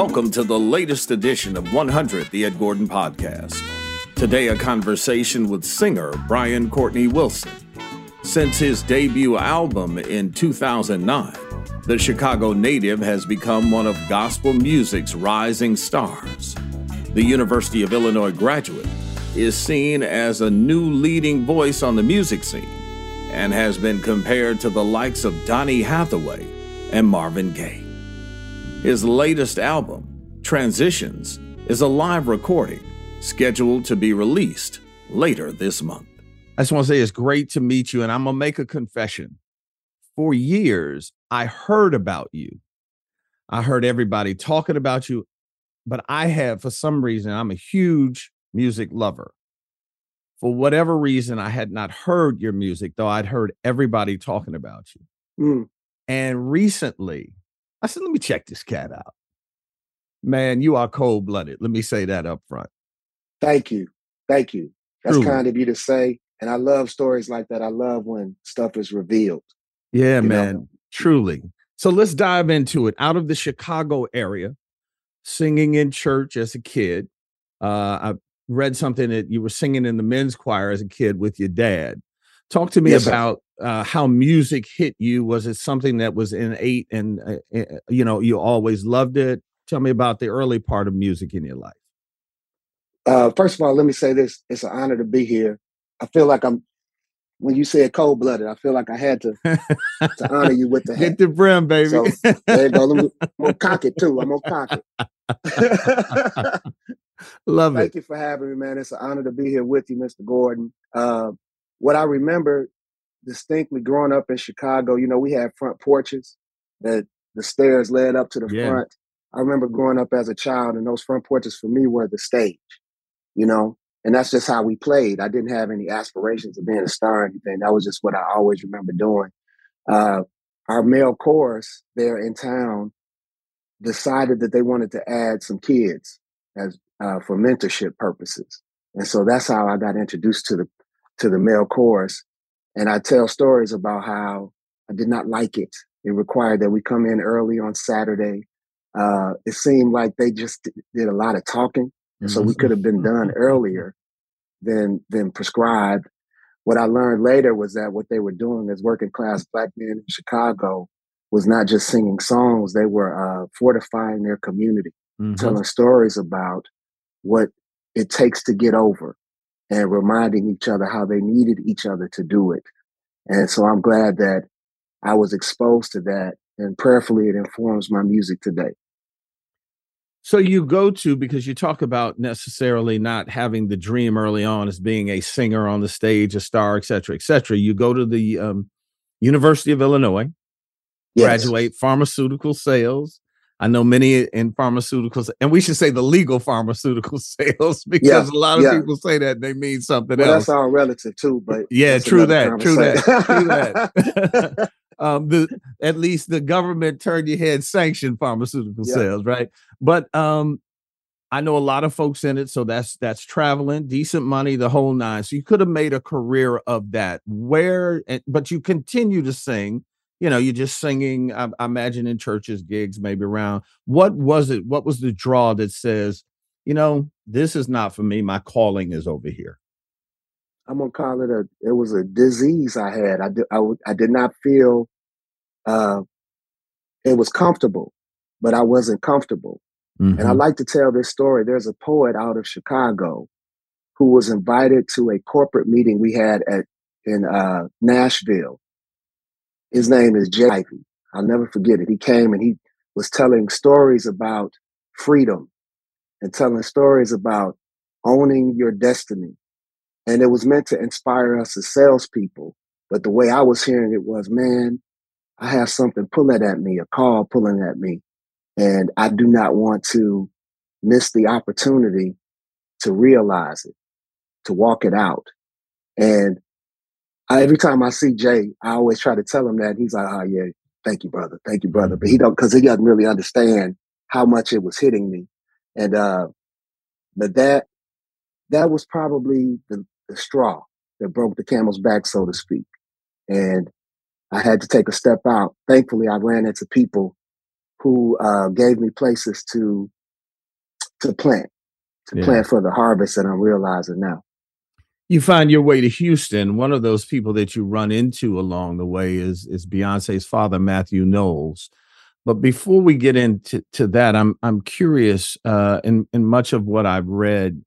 Welcome to the latest edition of 100, the Ed Gordon Podcast. Today, a conversation with singer Brian Courtney Wilson. Since his debut album in 2009, the Chicago native has become one of gospel music's rising stars. The University of Illinois graduate is seen as a new leading voice on the music scene and has been compared to the likes of Donny Hathaway and Marvin Gaye. His latest album, Transitions, is a live recording scheduled to be released later this month. I just want to say it's great to meet you, and I'm gonna make a confession. For years, I heard about you. I heard everybody talking about you, but I have, for some reason, I'm a huge music lover. For whatever reason, I had not heard your music, though I'd heard everybody talking about you. Mm. And recently, I said, let me check this cat out. Man, you are cold blooded. Let me say that up front. Thank you. Thank you. That's kind of you to say. And I love stories like that. I love when stuff is revealed. Yeah, You know? man, truly. So let's dive into it. Out of the Chicago area, singing in church as a kid. Uh, I read something that you were singing in the men's choir as a kid with your dad. Talk to me Yes, about uh, how music hit you. Was it something that was innate and, uh, uh, you know, you always loved it? Tell me about the early part of music in your life. Uh, first of all, let me say this. It's an honor to be here. I feel like I'm, when you said cold blooded, I feel like I had to, to honor you with the hat. Get the brim, baby. So there you go. Let me, I'm to cock it too. I'm to cock it. Love Thank it. Thank you for having me, man. It's an honor to be here with you, Mr. Gordon. Uh, what I remember distinctly growing up in Chicago, you know, we had front porches that the stairs led up to the Yeah. front. I remember growing up as a child, and those front porches for me were the stage, you know, and that's just how we played. I didn't have any aspirations of being a star or anything. That was just what I always remember doing. Uh, our male chorus there in town decided that they wanted to add some kids as uh, for mentorship purposes. And so that's how I got introduced to the to the male chorus. And I tell stories about how I did not like it. It required that we come in early on Saturday. Uh, it seemed like they just did a lot of talking, and so we could have been done earlier than than prescribed. What I learned later was that what they were doing as working class black men in Chicago was not just singing songs; they were uh, fortifying their community, mm-hmm. telling stories about what it takes to get over, and reminding each other how they needed each other to do it. And so I'm glad that I was exposed to that, and prayerfully, it informs my music today. So you go to because you talk about necessarily not having the dream early on as being a singer on the stage, a star, et cetera, et cetera. You go to the um, University of Illinois, yes. graduate pharmaceutical sales. I know many in pharmaceuticals, and we should say the legal pharmaceutical sales because yeah, a lot of yeah. people say that they mean something well, else. That's all relative too, but yeah, true that, true that, true that, um, the at least the government turned your head sanctioned pharmaceutical yeah. sales, right? But um, I know a lot of folks in it, so that's that's traveling, decent money, the whole nine. So you could have made a career of that. Where, but you continue to sing you know, you're just singing, I, I imagine in churches, gigs, maybe around. What was it? What was the draw that says, you know, this is not for me. My calling is over here. I'm gonna call it a. It was a disease I had. I did. I, I did not feel. Uh, it was comfortable, but I wasn't comfortable. Mm-hmm. And I mm-hmm. like to tell this story. There's a poet out of Chicago who was invited to a corporate meeting we had at in uh, Nashville, his name is Jay I'll never forget it. He came and he was telling stories about freedom and telling stories about owning your destiny. And it was meant to inspire us as salespeople. But the way I was hearing it was, man, I have something pulling at me, a call pulling at me. And I do not want to miss the opportunity to realize it, to walk it out. And I, every time I see Jay, I always try to tell him that. He's like, "Oh yeah, thank you, brother, thank you, brother." But he don't because he doesn't really understand how much it was hitting me. And uh, but that that was probably the, the straw that broke the camel's back, so to speak. And I had to take a step out. Thankfully, I ran into people who uh, gave me places to to plant, to yeah. plant for the harvest that I'm realizing now you find your way to Houston, one of those people that you run into along the way is is Beyonce's father, Matthew Knowles. But before we get into to that, I'm I'm curious. Uh, in in much of what I've read,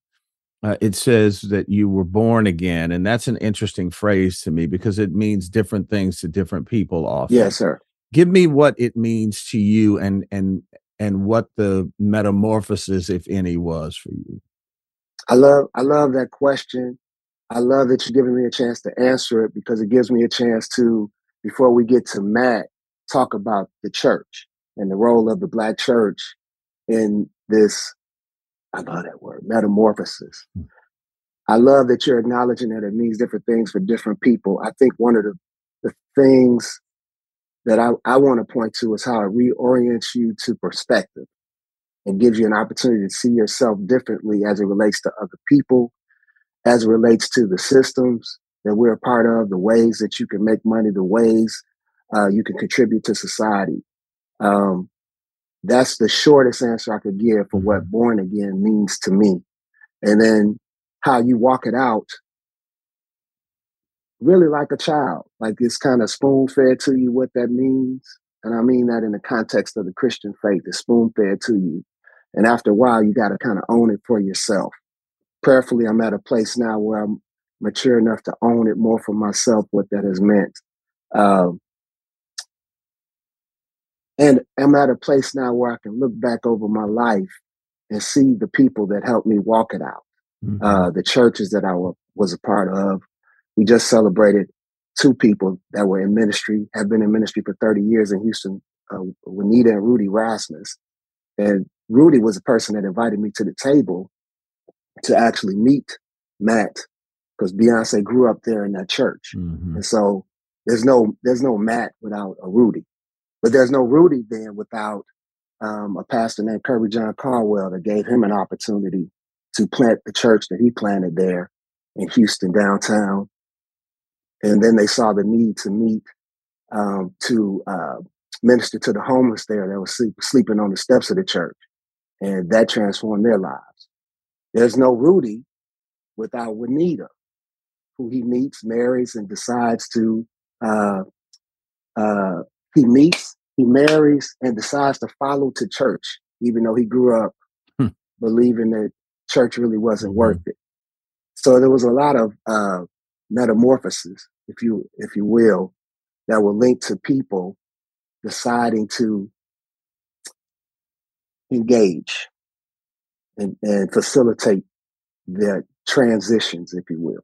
uh, it says that you were born again, and that's an interesting phrase to me because it means different things to different people. Often, yes, sir. Give me what it means to you, and and and what the metamorphosis, if any, was for you. I love I love that question I love that you're giving me a chance to answer it because it gives me a chance to, before we get to Matt, talk about the church and the role of the Black church in this, I love that word, metamorphosis. Hmm. I love that you're acknowledging that it means different things for different people. I think one of the, the things that I, I want to point to is how it reorients you to perspective and gives you an opportunity to see yourself differently as it relates to other people as it relates to the systems that we're a part of, the ways that you can make money, the ways uh, you can contribute to society. Um, that's the shortest answer I could give for what mm-hmm. born again means to me. And then how you walk it out, really like a child, like it's kind of spoon fed to you what that means. And I mean that in the context of the Christian faith, it's spoon fed to you. And after a while, you got to kind of own it for yourself prayerfully, I'm at a place now where I'm mature enough to own it more for myself, what that has meant. Um, and I'm at a place now where I can look back over my life and see the people that helped me walk it out, mm-hmm. uh, the churches that I w- was a part of. We just celebrated two people that were in ministry, have been in ministry for 30 years in Houston, uh, Juanita and Rudy Rasmus. And Rudy was the person that invited me to the table to actually meet Matt because Beyonce grew up there in that church. Mm-hmm. And so there's no there's no Matt without a Rudy. But there's no Rudy then without um, a pastor named Kirbyjon Caldwell that gave him an opportunity to plant the church that he planted there in Houston downtown. And then they saw the need to meet um, to uh, minister to the homeless there that was sleep, sleeping on the steps of the church. And that transformed their lives. There's no Rudy without Juanita, who he meets, marries, and decides to, uh, uh, he meets, he marries, and decides to follow to church, even though he grew up hmm. believing that church really wasn't mm-hmm. worth it. So there was a lot of uh, metamorphosis, if you if you will, that were linked to people deciding to engage and, and facilitate their transitions, if you will.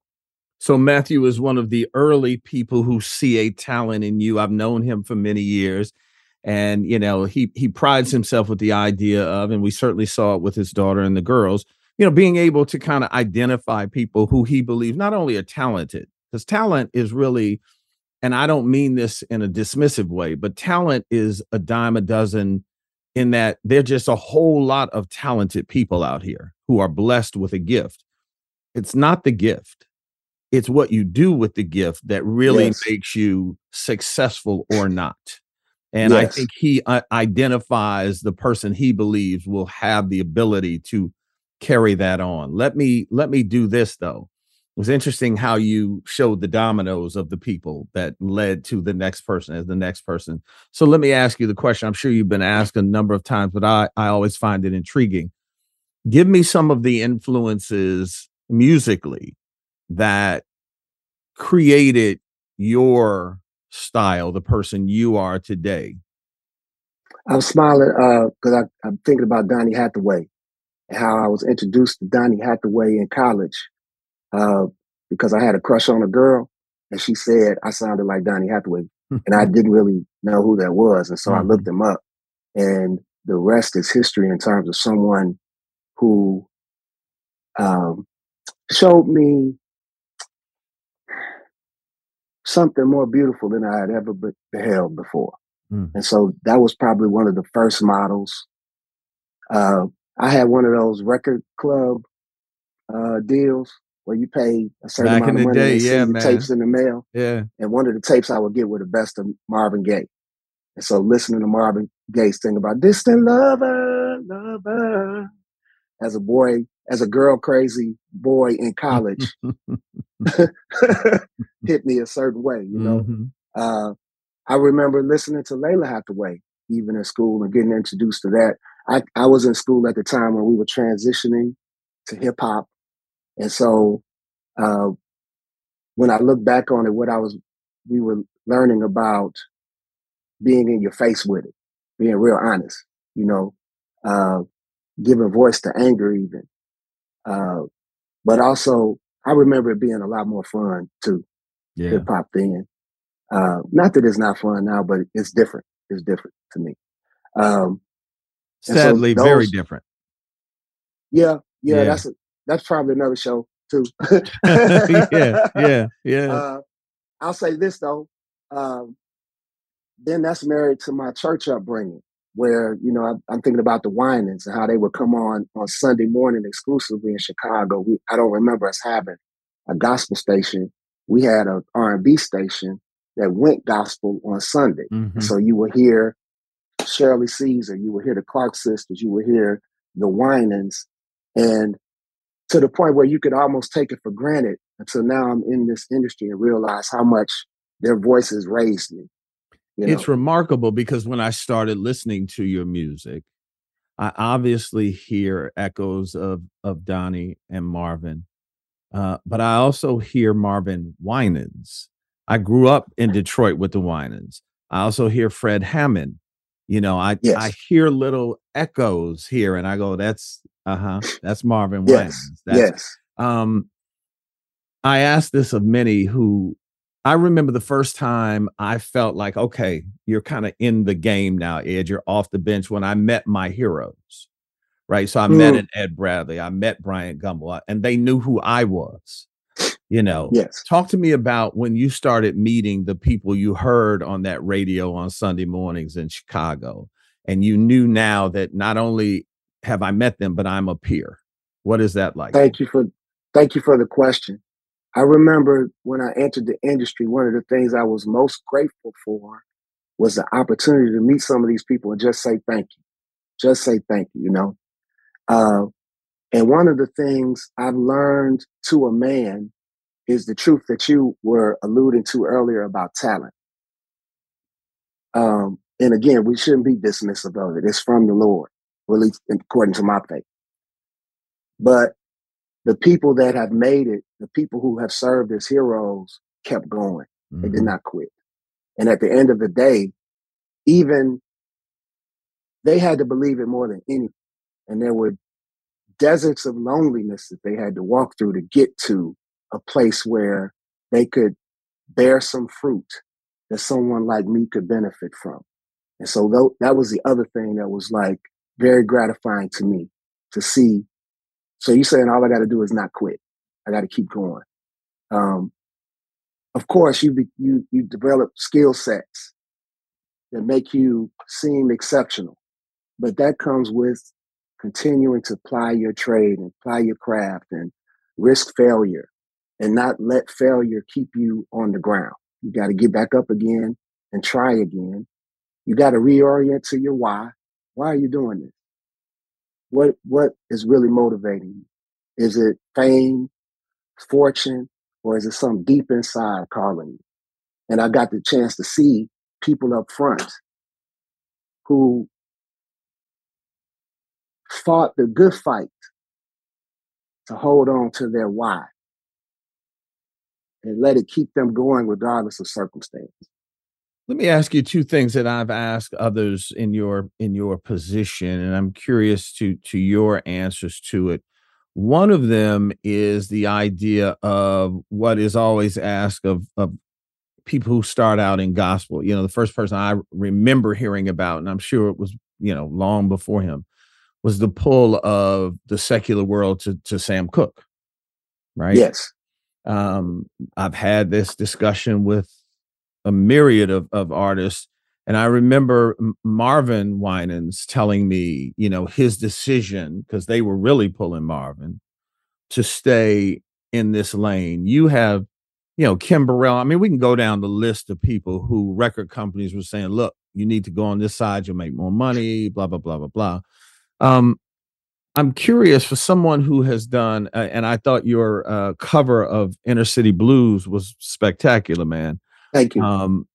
So Matthew is one of the early people who see a talent in you. I've known him for many years. And you know, he he prides himself with the idea of, and we certainly saw it with his daughter and the girls, you know, being able to kind of identify people who he believes not only are talented, because talent is really, and I don't mean this in a dismissive way, but talent is a dime a dozen in that there're just a whole lot of talented people out here who are blessed with a gift. It's not the gift, it's what you do with the gift that really yes. makes you successful or not. And yes. I think he uh, identifies the person he believes will have the ability to carry that on. Let me let me do this though. It was interesting how you showed the dominoes of the people that led to the next person as the next person. So let me ask you the question. I'm sure you've been asked a number of times, but I, I always find it intriguing. Give me some of the influences musically that created your style, the person you are today. I'm smiling because uh, I'm thinking about Donny Hathaway how I was introduced to Donny Hathaway in college uh, because I had a crush on a girl, and she said I sounded like Donny Hathaway, and I didn't really know who that was, and so mm-hmm. I looked him up, and the rest is history in terms of someone who um, showed me something more beautiful than I had ever beheld before. Mm. And so that was probably one of the first models. Uh, I had one of those record club uh, deals where you pay a certain Back amount of money day, and yeah, the tapes in the mail. Yeah. And one of the tapes I would get were the best of Marvin Gaye. And so listening to Marvin Gaye sing about distant lover, lover, as a boy, as a girl crazy boy in college, hit me a certain way, you know. Mm-hmm. Uh, I remember listening to Lalah Hathaway even in school and getting introduced to that. I, I was in school at the time when we were transitioning to hip hop. And so uh, when I look back on it, what I was, we were learning about being in your face with it, being real honest, you know, uh, giving voice to anger even. Uh, but also, I remember it being a lot more fun too, yeah. hip hop then. Uh, not that it's not fun now, but it's different. It's different to me. Um, Sadly, so those, very different. Yeah, yeah, yeah, that's a, that's probably another show too. yeah, yeah, yeah. Uh, I'll say this though. Um, then that's married to my church upbringing, where you know I, am thinking about the Winans and how they would come on on Sunday morning exclusively in Chicago. We, I don't remember us having a gospel station. We had a R&B station that went gospel on Sunday, mm-hmm. so you would hear Shirley Caesar, you will hear the Clark sisters, you will hear the Winans, and to the point where you could almost take it for granted until now I'm in this industry and realize how much their voices raised me. You know? It's remarkable because when I started listening to your music, I obviously hear echoes of of Donny and Marvin, uh, but I also hear Marvin Winans. I grew up in Detroit with the Winans. I also hear Fred Hammond you know, I yes. I hear little echoes here, and I go, "That's uh huh, that's Marvin yes. Winans." That's, yes. Um, I asked this of many who I remember the first time I felt like, okay, you're kind of in the game now, Ed. You're off the bench. When I met my heroes, right? So I mm. met an Ed Bradley, I met Bryant Gumbel, and they knew who I was you know yes talk to me about when you started meeting the people you heard on that radio on sunday mornings in chicago and you knew now that not only have i met them but i'm a peer What is that like? Thank you for thank you for the question. I remember when I entered the industry, one of the things I was most grateful for was the opportunity to meet some of these people and just say thank you. Just say thank you, you know. Uh, and one of the things I've learned to a man is the truth that you were alluding to earlier about talent. Um, and again, we shouldn't be dismissive of it. It's from the Lord, or at least according to my faith. But the people that have made it, the people who have served as heroes, kept going. Mm-hmm. They did mm-hmm. not quit. And at the end of the day, even they had to believe it more than anything. And there were deserts of loneliness that they had to walk through to get to a place where they could bear some fruit that someone like me could benefit from. And so th- that was the other thing that was like very gratifying to me to see. So you're saying all I got to do is not quit. I got to keep going. Um, of course, you be, you you develop skill sets that make you seem exceptional, but that comes with continuing to ply your trade and ply your craft and risk failure and not let failure keep you on the ground. You got to get back up again and try again. You got to reorient to your why. Why are you doing this? What what is really motivating you? Is it fame, fortune, or is it some deep inside calling you? And I got the chance to see people up front who fought the good fight to hold on to their why and let it keep them going regardless of circumstance. Let me ask you two things that I've asked others in your in your position, and I'm curious to to your answers to it. One of them is the idea of what is always asked of of people who start out in gospel. You know, the first person I remember hearing about, and I'm sure it was you know long before him, was the pull of the secular world to to Sam Cooke, right? Yes. Um, I've had this discussion with a myriad of, of artists. And I remember Marvin Winans telling me, you know, his decision, because they were really pulling Marvin to stay in this lane. You have, you know, Kim Burrell. I mean, we can go down the list of people who record companies were saying, look, you need to go on this side, you'll make more money, blah, blah, blah, blah, blah. Um, I'm curious for someone who has done, uh, and I thought your uh, cover of Inner City Blues was spectacular, man. Thank you. Um,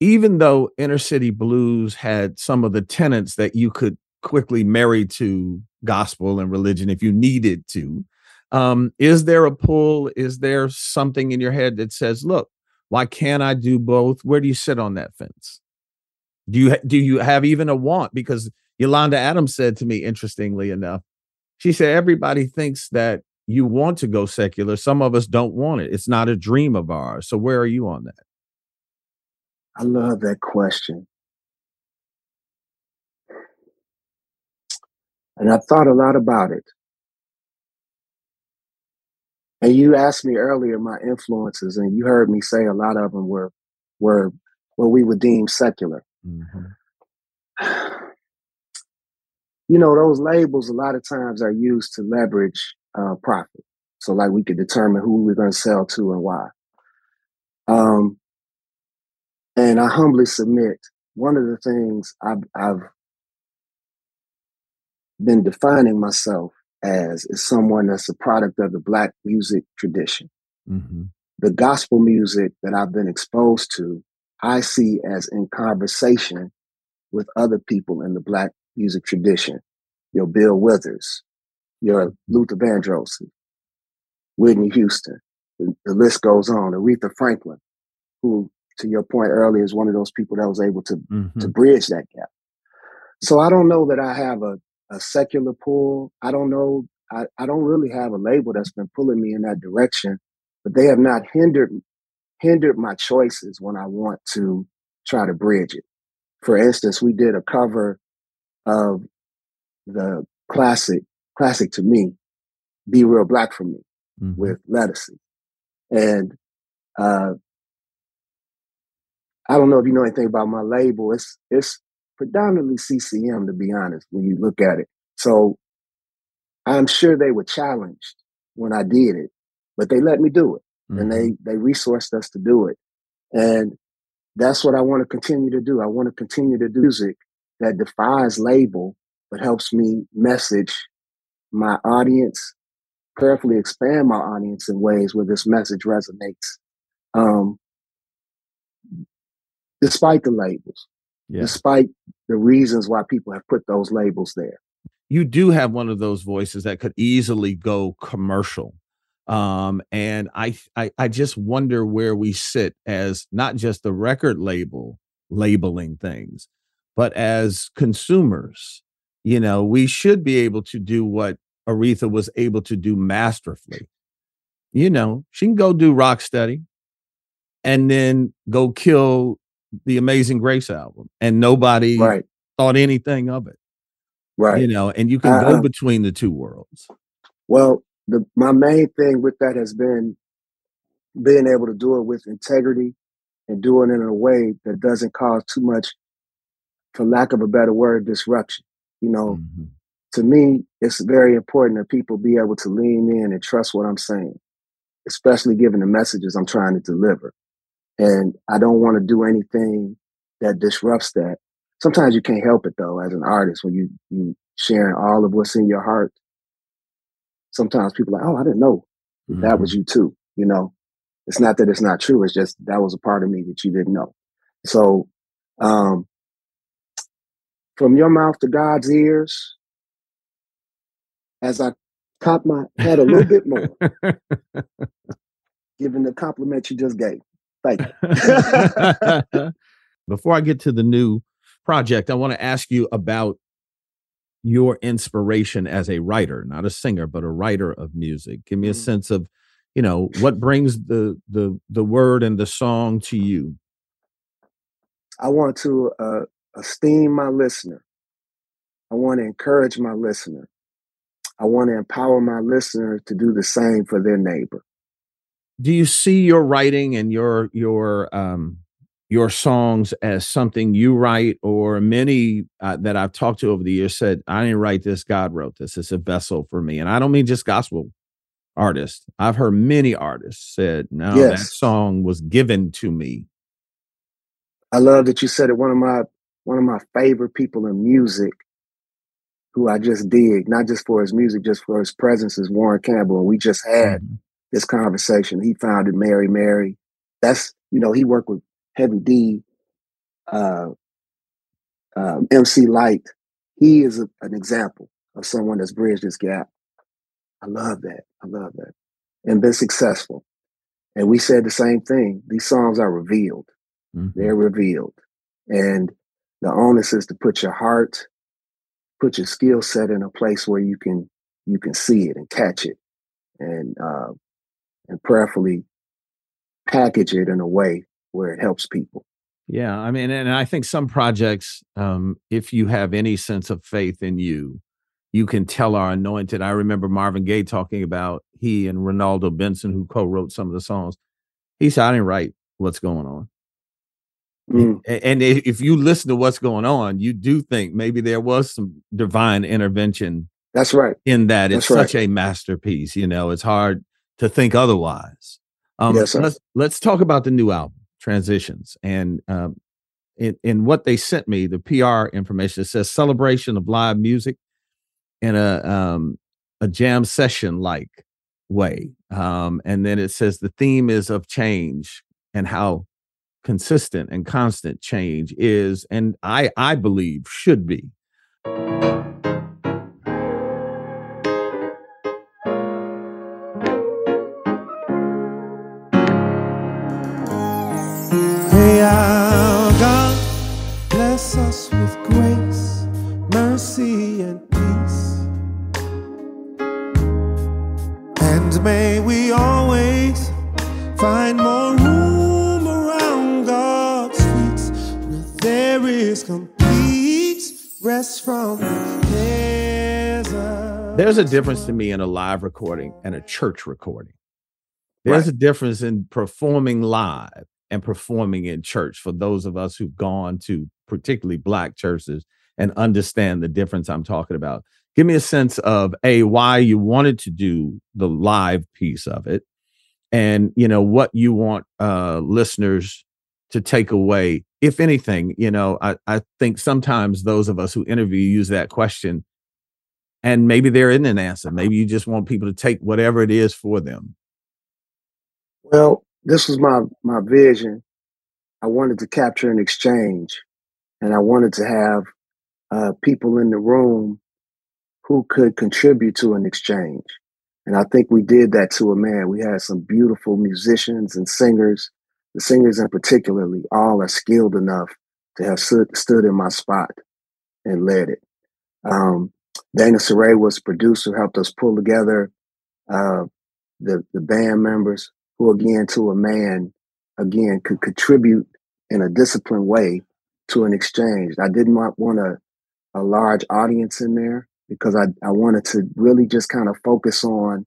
even though Inner City Blues had some of the tenets that you could quickly marry to gospel and religion if you needed to, um, is there a pull? Is there something in your head that says, "Look, why can't I do both?" Where do you sit on that fence? Do you do you have even a want? Because Yolanda Adams said to me, interestingly enough, she said, everybody thinks that you want to go secular. Some of us don't want it. It's not a dream of ours. So where are you on that? I love that question. And I thought a lot about it. And you asked me earlier my influences, and you heard me say a lot of them were were what we would deem secular. Mm-hmm. you know, those labels a lot of times are used to leverage uh, profit. So, like, we could determine who we're going to sell to and why. Um, and I humbly submit one of the things I've, I've been defining myself as is someone that's a product of the Black music tradition. Mm-hmm. The gospel music that I've been exposed to, I see as in conversation with other people in the Black music tradition. Your Bill Withers, your Luther Vandross, Whitney Houston. The, the list goes on. Aretha Franklin, who, to your point earlier, is one of those people that was able to mm-hmm. to bridge that gap. So I don't know that I have a, a secular pull. I don't know. I, I don't really have a label that's been pulling me in that direction, but they have not hindered hindered my choices when I want to try to bridge it. For instance, we did a cover of the classic, classic to me, Be Real Black for Me mm-hmm. with Ledisi. And uh, I don't know if you know anything about my label. It's it's predominantly CCM to be honest, when you look at it. So I'm sure they were challenged when I did it, but they let me do it. Mm-hmm. And they they resourced us to do it. And that's what I want to continue to do. I want to continue to do music that defies label, but helps me message my audience, prayerfully expand my audience in ways where this message resonates. Um, despite the labels, yeah. despite the reasons why people have put those labels there. You do have one of those voices that could easily go commercial. Um, and I, I I just wonder where we sit as not just the record label labeling things, but as consumers. You know, we should be able to do what Aretha was able to do masterfully. You know, she can go do Rock Steady and then go kill the Amazing Grace album, and nobody right. thought anything of it. Right. You know, and you can uh, go between the two worlds. Well, the my main thing with that has been being able to do it with integrity and doing it in a way that doesn't cause too much, for lack of a better word, disruption. You know, mm-hmm. to me, it's very important that people be able to lean in and trust what I'm saying, especially given the messages I'm trying to deliver. And I don't want to do anything that disrupts that. Sometimes you can't help it though, as an artist, when you you sharing all of what's in your heart. Sometimes people are like, oh, I didn't know mm-hmm. that was you too. You know, it's not that it's not true. It's just that was a part of me that you didn't know. So, um, from your mouth to God's ears, as I caught my head a little bit more, given the compliment you just gave. Thank you. Before I get to the new project, I want to ask you about your inspiration as a writer, not a singer, but a writer of music. Give me a mm. sense of, you know, what brings the the the word and the song to you. I want to uh, esteem my listener. I want to encourage my listener. I want to empower my listener to do the same for their neighbor do you see your writing and your your um your songs as something you write or many uh, that i've talked to over the years said i didn't write this god wrote this it's a vessel for me and i don't mean just gospel artists i've heard many artists said no yes. that song was given to me i love that you said it one of my one of my favorite people in music who i just dig not just for his music just for his presence is warren campbell and we just had mm-hmm this conversation. He founded Mary Mary. That's you know he worked with Heavy D, uh, um, MC Lyte. He is a, an example of someone that's bridged this gap. I love that. I love that, and been successful. And we said the same thing. These songs are revealed. Mm-hmm. They're revealed, and the onus is to put your heart, put your skill set in a place where you can you can see it and catch it, and uh, and prayerfully package it in a way where it helps people. Yeah, I mean, and I think some projects, um, if you have any sense of faith in you, you can tell are anointed. I remember Marvin Gaye talking about he and Renaldo Benson, who co-wrote some of the songs. He said, "I didn't write what's going on." Mm. And if you listen to what's going on, you do think maybe there was some divine intervention. That's right. In that, it's That's such a masterpiece. You know, it's hard to think otherwise. Um, yes, sir. Let's, let's talk about the new album, Transitions, and um, in, in what they sent me, the PR information It says celebration of live music in a um, a jam session like way, um, and then it says the theme is of change and how consistent and constant change is, and I I believe should be. may our God bless us with grace, mercy, and peace. And may we always complete rest from the There's a difference to me in a live recording and a church recording. There's right. a difference in performing live and performing in church for those of us who've gone to particularly black churches and understand the difference I'm talking about. give me a sense of a why you wanted to do the live piece of it and you know what you want uh listeners to take away if anything you know i i think sometimes those of us who interview use that question and maybe there isn't an answer maybe you just want people to take whatever it is for them well this was my my vision i wanted to capture an exchange and i wanted to have uh, people in the room who could contribute to an exchange. And I think we did that to a man. We had some beautiful musicians and singers. The singers, in particularly, all are skilled enough to have stood, stood in my spot and led it. Um, Dana Saray was producer, helped us pull together uh, the the band members, who again, to a man, again could contribute in a disciplined way to an exchange. I didn't want, want a a large audience in there because I, I wanted to really just kind of focus on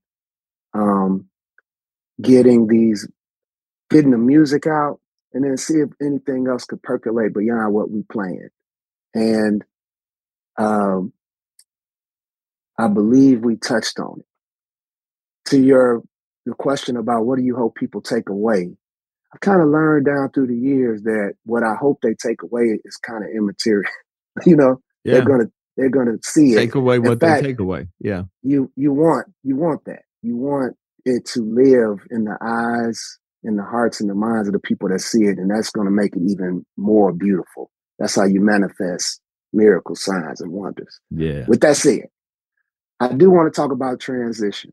um, getting these, getting the music out and then see if anything else could percolate beyond what we planned. And um, I believe we touched on it. To your the question about what do you hope people take away, I've kind of learned down through the years that what I hope they take away is kind of immaterial. you know, yeah. they're gonna they're gonna see it. Take away what fact, they take away. Yeah. You you want you want that. You want it to live in the eyes, in the hearts, and the minds of the people that see it, and that's gonna make it even more beautiful. That's how you manifest miracle signs and wonders. Yeah. With that said, I do want to talk about transition.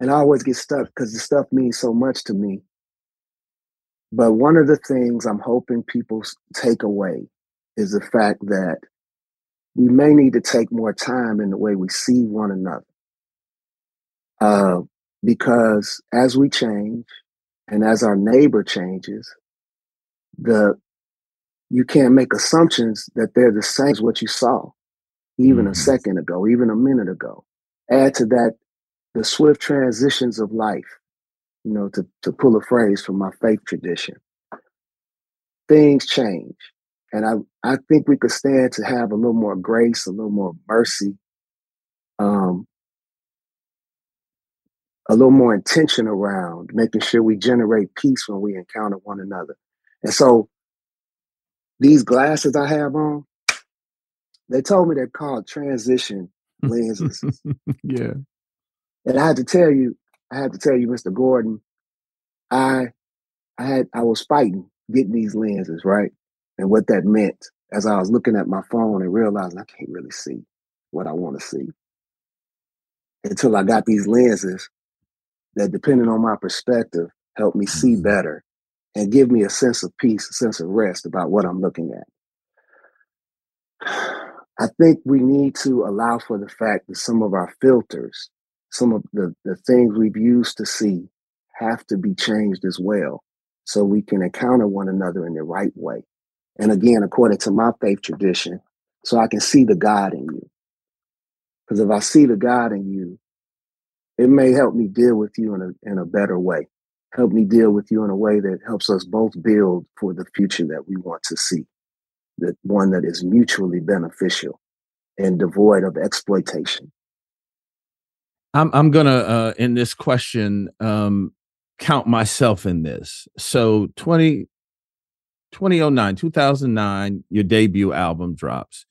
And I always get stuck because the stuff means so much to me. But one of the things I'm hoping people take away is the fact that we may need to take more time in the way we see one another. Uh, because as we change and as our neighbor changes, the you can't make assumptions that they're the same as what you saw even mm-hmm. a second ago, even a minute ago. Add to that the swift transitions of life, you know, to, to pull a phrase from my faith tradition. Things change. And I, I think we could stand to have a little more grace, a little more mercy, um, a little more intention around making sure we generate peace when we encounter one another. And so these glasses I have on, they told me they're called transition lenses. yeah. And I had to tell you, I had to tell you, Mr. Gordon, I I had I was fighting getting these lenses, right? and what that meant as I was looking at my phone and realizing I can't really see what I want to see until I got these lenses that, depending on my perspective, help me see mm-hmm. better and give me a sense of peace, a sense of rest about what I'm looking at. I think we need to allow for the fact that some of our filters, some of the, the things we've used to see, have to be changed as well so we can encounter one another in the right way. And again, according to my faith tradition, so I can see the God in you. Because if I see the God in you, it may help me deal with you in a, in a better way, help me deal with you in a way that helps us both build for the future that we want to see, that one that is mutually beneficial and devoid of exploitation. I'm I'm gonna uh, in this question um, count myself in this. So 20 2009, 2009, your debut album drops.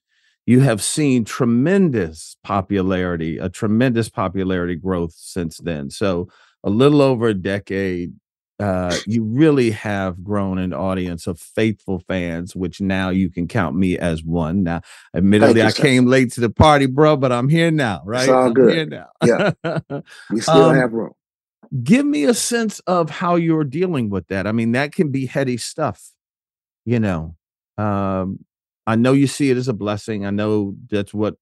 You have seen tremendous popularity, a tremendous popularity growth since then. So, a little over a decade, uh, you really have grown an audience of faithful fans, which now you can count me as one. Now, admittedly, you, I sir. came late to the party, bro, but I'm here now, right? It's all I'm good. Here now. yeah, we still um, have room. Give me a sense of how you're dealing with that. I mean, that can be heady stuff you know um i know you see it as a blessing i know that's what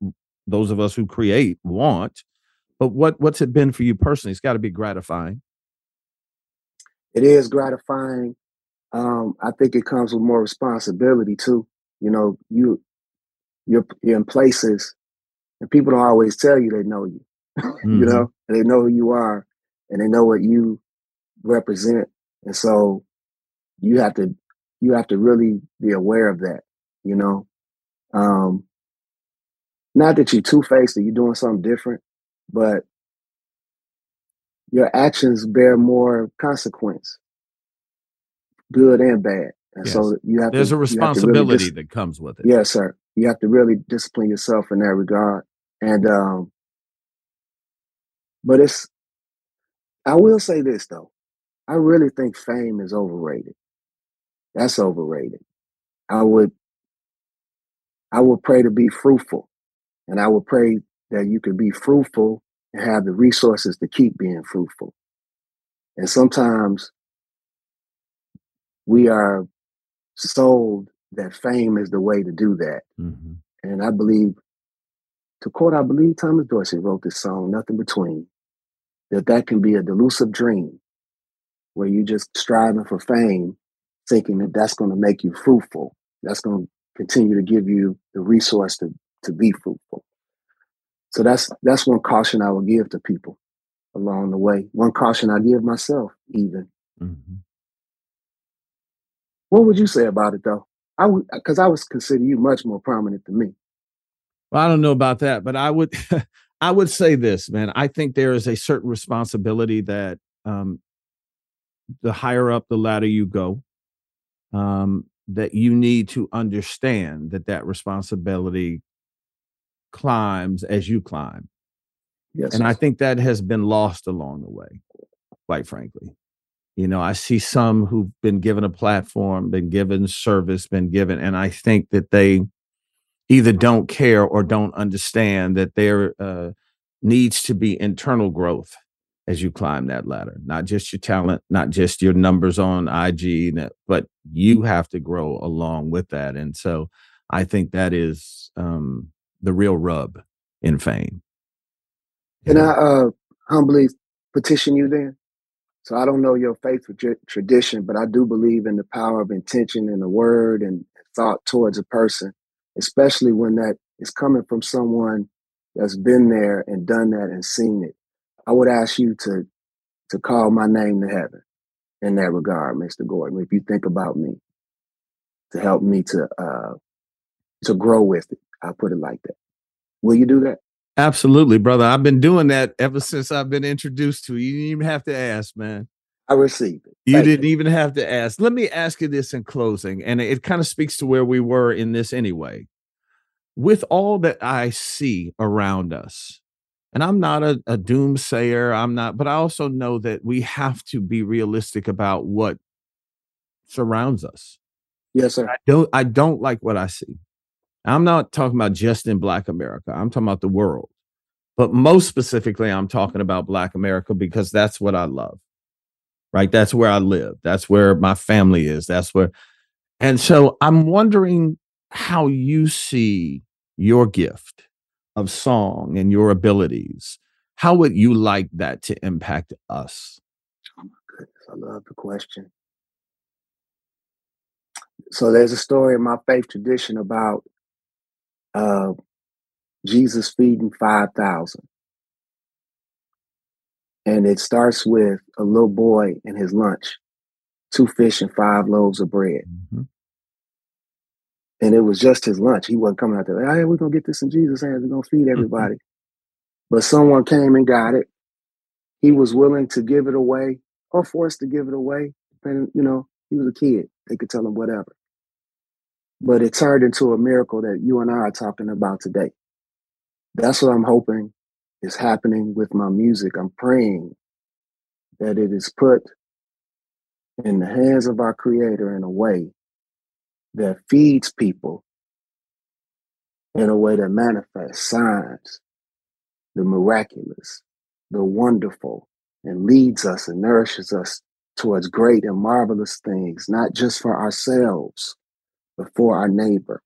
those of us who create want but what what's it been for you personally? It's got to be gratifying. It is gratifying um i think it comes with more responsibility too you know you you're, you're in places and people don't always tell you they know you mm-hmm. you know and they know who you are and they know what you represent and so you have to you have to really be aware of that, you know. Um, not that you're two faced or you're doing something different, but your actions bear more consequence, good and bad. And Yes. so you have There's to, a to really responsibility dis- that comes with it. Yes, sir. You have to really discipline yourself in that regard. And um but it's I will say this though. I really think fame is overrated. That's overrated. I would I would pray to be fruitful. And I would pray that you can be fruitful and have the resources to keep being fruitful. And sometimes we are sold that fame is the way to do that. Mhm. And I believe, to quote, I believe Thomas Dorsey wrote this song, Nothing Between, that that can be a delusive dream where you're just striving for fame, thinking that that's going to make you fruitful. That's going to continue to give you the resource to, to be fruitful. So that's that's one caution I would give to people along the way. One caution I give myself, even. Mhm. What would you say about it though? I would because I would consider you much more prominent than me. Well, I don't know about that, but I would I would say this, man. I think there is a certain responsibility that um the higher up the ladder you go, um, that you need to understand that that responsibility climbs as you climb. Yes. And I think that has been lost along the way, quite frankly. You know, I see some who've been given a platform, been given service, been given, and I think that they either don't care or don't understand that there uh, needs to be internal growth as you climb that ladder, not just your talent, not just your numbers on IG, but you have to grow along with that. And so I think that is um, the real rub in fame. Can I uh, humbly petition you then? So I don't know your faith or tra- tradition, but I do believe in the power of intention and the word and thought towards a person, especially when that is coming from someone that's been there and done that and seen it. I would ask you to to call my name to heaven in that regard, Mr. Gordon. If you think about me, to help me to uh, to grow with it, I'll put it like that. Will you do that? Absolutely, brother. I've been doing that ever since I've been introduced to you. You didn't even have to ask, man. I receive it. You Thank didn't even have to ask. Let me ask you this in closing, and it kind of speaks to where we were in this anyway. With all that I see around us, and I'm not a, a doomsayer, I'm not, but I also know that we have to be realistic about what surrounds us. Yes, sir. I don't I don't like what I see. I'm not talking about just in black America. I'm talking about the world. But most specifically, I'm talking about black America because that's what I love. Right? That's where I live. That's where my family is. That's where and so I'm wondering how you see your gift of song and your abilities. How would you like that to impact us? Oh my goodness, I love the question. So there's a story in my faith tradition about uh, Jesus feeding 5,000. And it starts with a little boy and his lunch, two fish and five loaves of bread. Mhm. And it was just his lunch. He wasn't coming out there, hey, we're going to get this in Jesus' hands. We're going to feed mm-hmm. everybody. But someone came and got it. He was willing to give it away or forced to give it away. And, you know, he was a kid. They could tell him whatever. But it turned into a miracle that you and I are talking about today. That's what I'm hoping is happening with my music. I'm praying that it is put in the hands of our Creator in a way that feeds people in a way that manifests signs, the miraculous, the wonderful, and leads us and nourishes us towards great and marvelous things, not just for ourselves, but for our neighbor.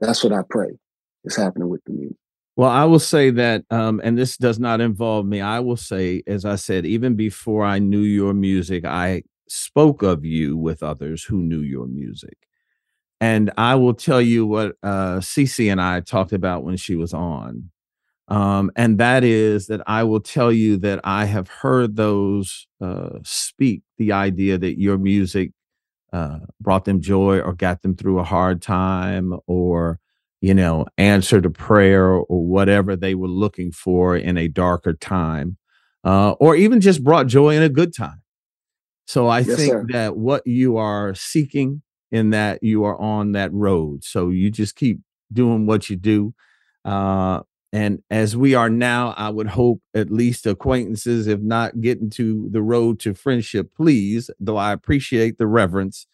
That's what I pray is happening with the music. Well, I will say that, um, and this does not involve me. I will say, as I said, even before I knew your music, I spoke of you with others who knew your music. And I will tell you what uh, Cece and I talked about when she was on. Um, and that is that I will tell you that I have heard those uh, speak the idea that your music uh, brought them joy or got them through a hard time or you know, answered a prayer or whatever they were looking for in a darker time, uh, or even just brought joy in a good time. So I yes, think sir. that what you are seeking in that you are on that road. So you just keep doing what you do. Uh, and as we are now, I would hope at least acquaintances, if not getting to the road to friendship, please, though I appreciate the reverence,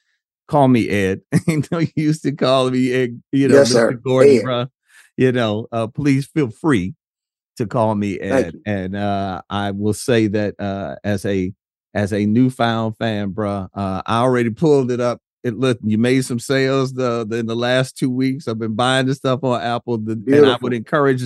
call me Ed. you know, you used to call me Ed, you know, yes, Mr. Sir. Gordon, bruh, You know, uh, please feel free to call me Ed. And uh, I will say that uh, as a as a newfound fan, bruh, I already pulled it up it look you made some sales the, the, in the last two weeks. I've been buying the stuff on Apple, the, and I would encourage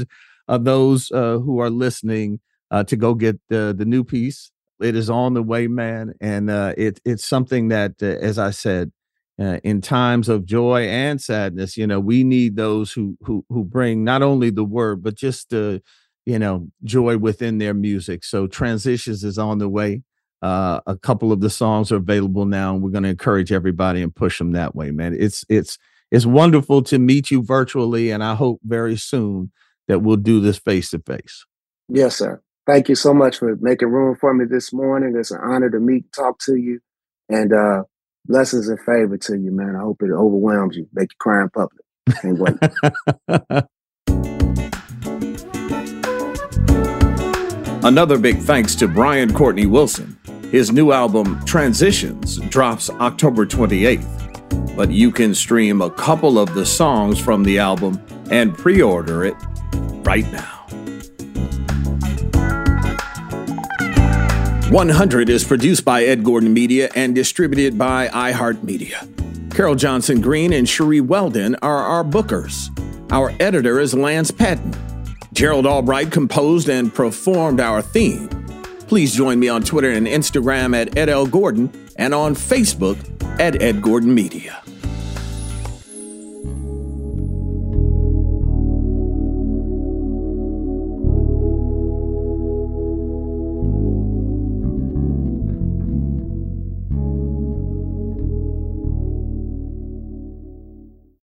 uh, those uh, who are listening uh, to go get the the new piece. It is on the way, man, and uh, it it's something that, uh, as I said, uh, in times of joy and sadness, you know, we need those who who who bring not only the word but just the you know joy within their music. So transitions is on the way. Uh, a couple of the songs are available now, and we're going to encourage everybody and push them that way, man. It's it's it's wonderful to meet you virtually, and I hope very soon that we'll do this face to face. Yes, sir. Thank you so much for making room for me this morning. It's an honor to meet, talk to you, and uh, blessings and favor to you, man. I hope it overwhelms you, make you cry in public. Can't wait. Another big thanks to Brian Courtney Wilson. His new album, Transitions, drops October 28th, but you can stream a couple of the songs from the album and pre order it right now. 100 is produced by Ed Gordon Media and distributed by iHeartMedia. Carol Johnson Green and Cherie Weldon are our bookers. Our editor is Lance Patton. Gerald Albright composed and performed our theme. Please join me on Twitter and Instagram at Ed L. Gordon and on Facebook at Ed Gordon Media.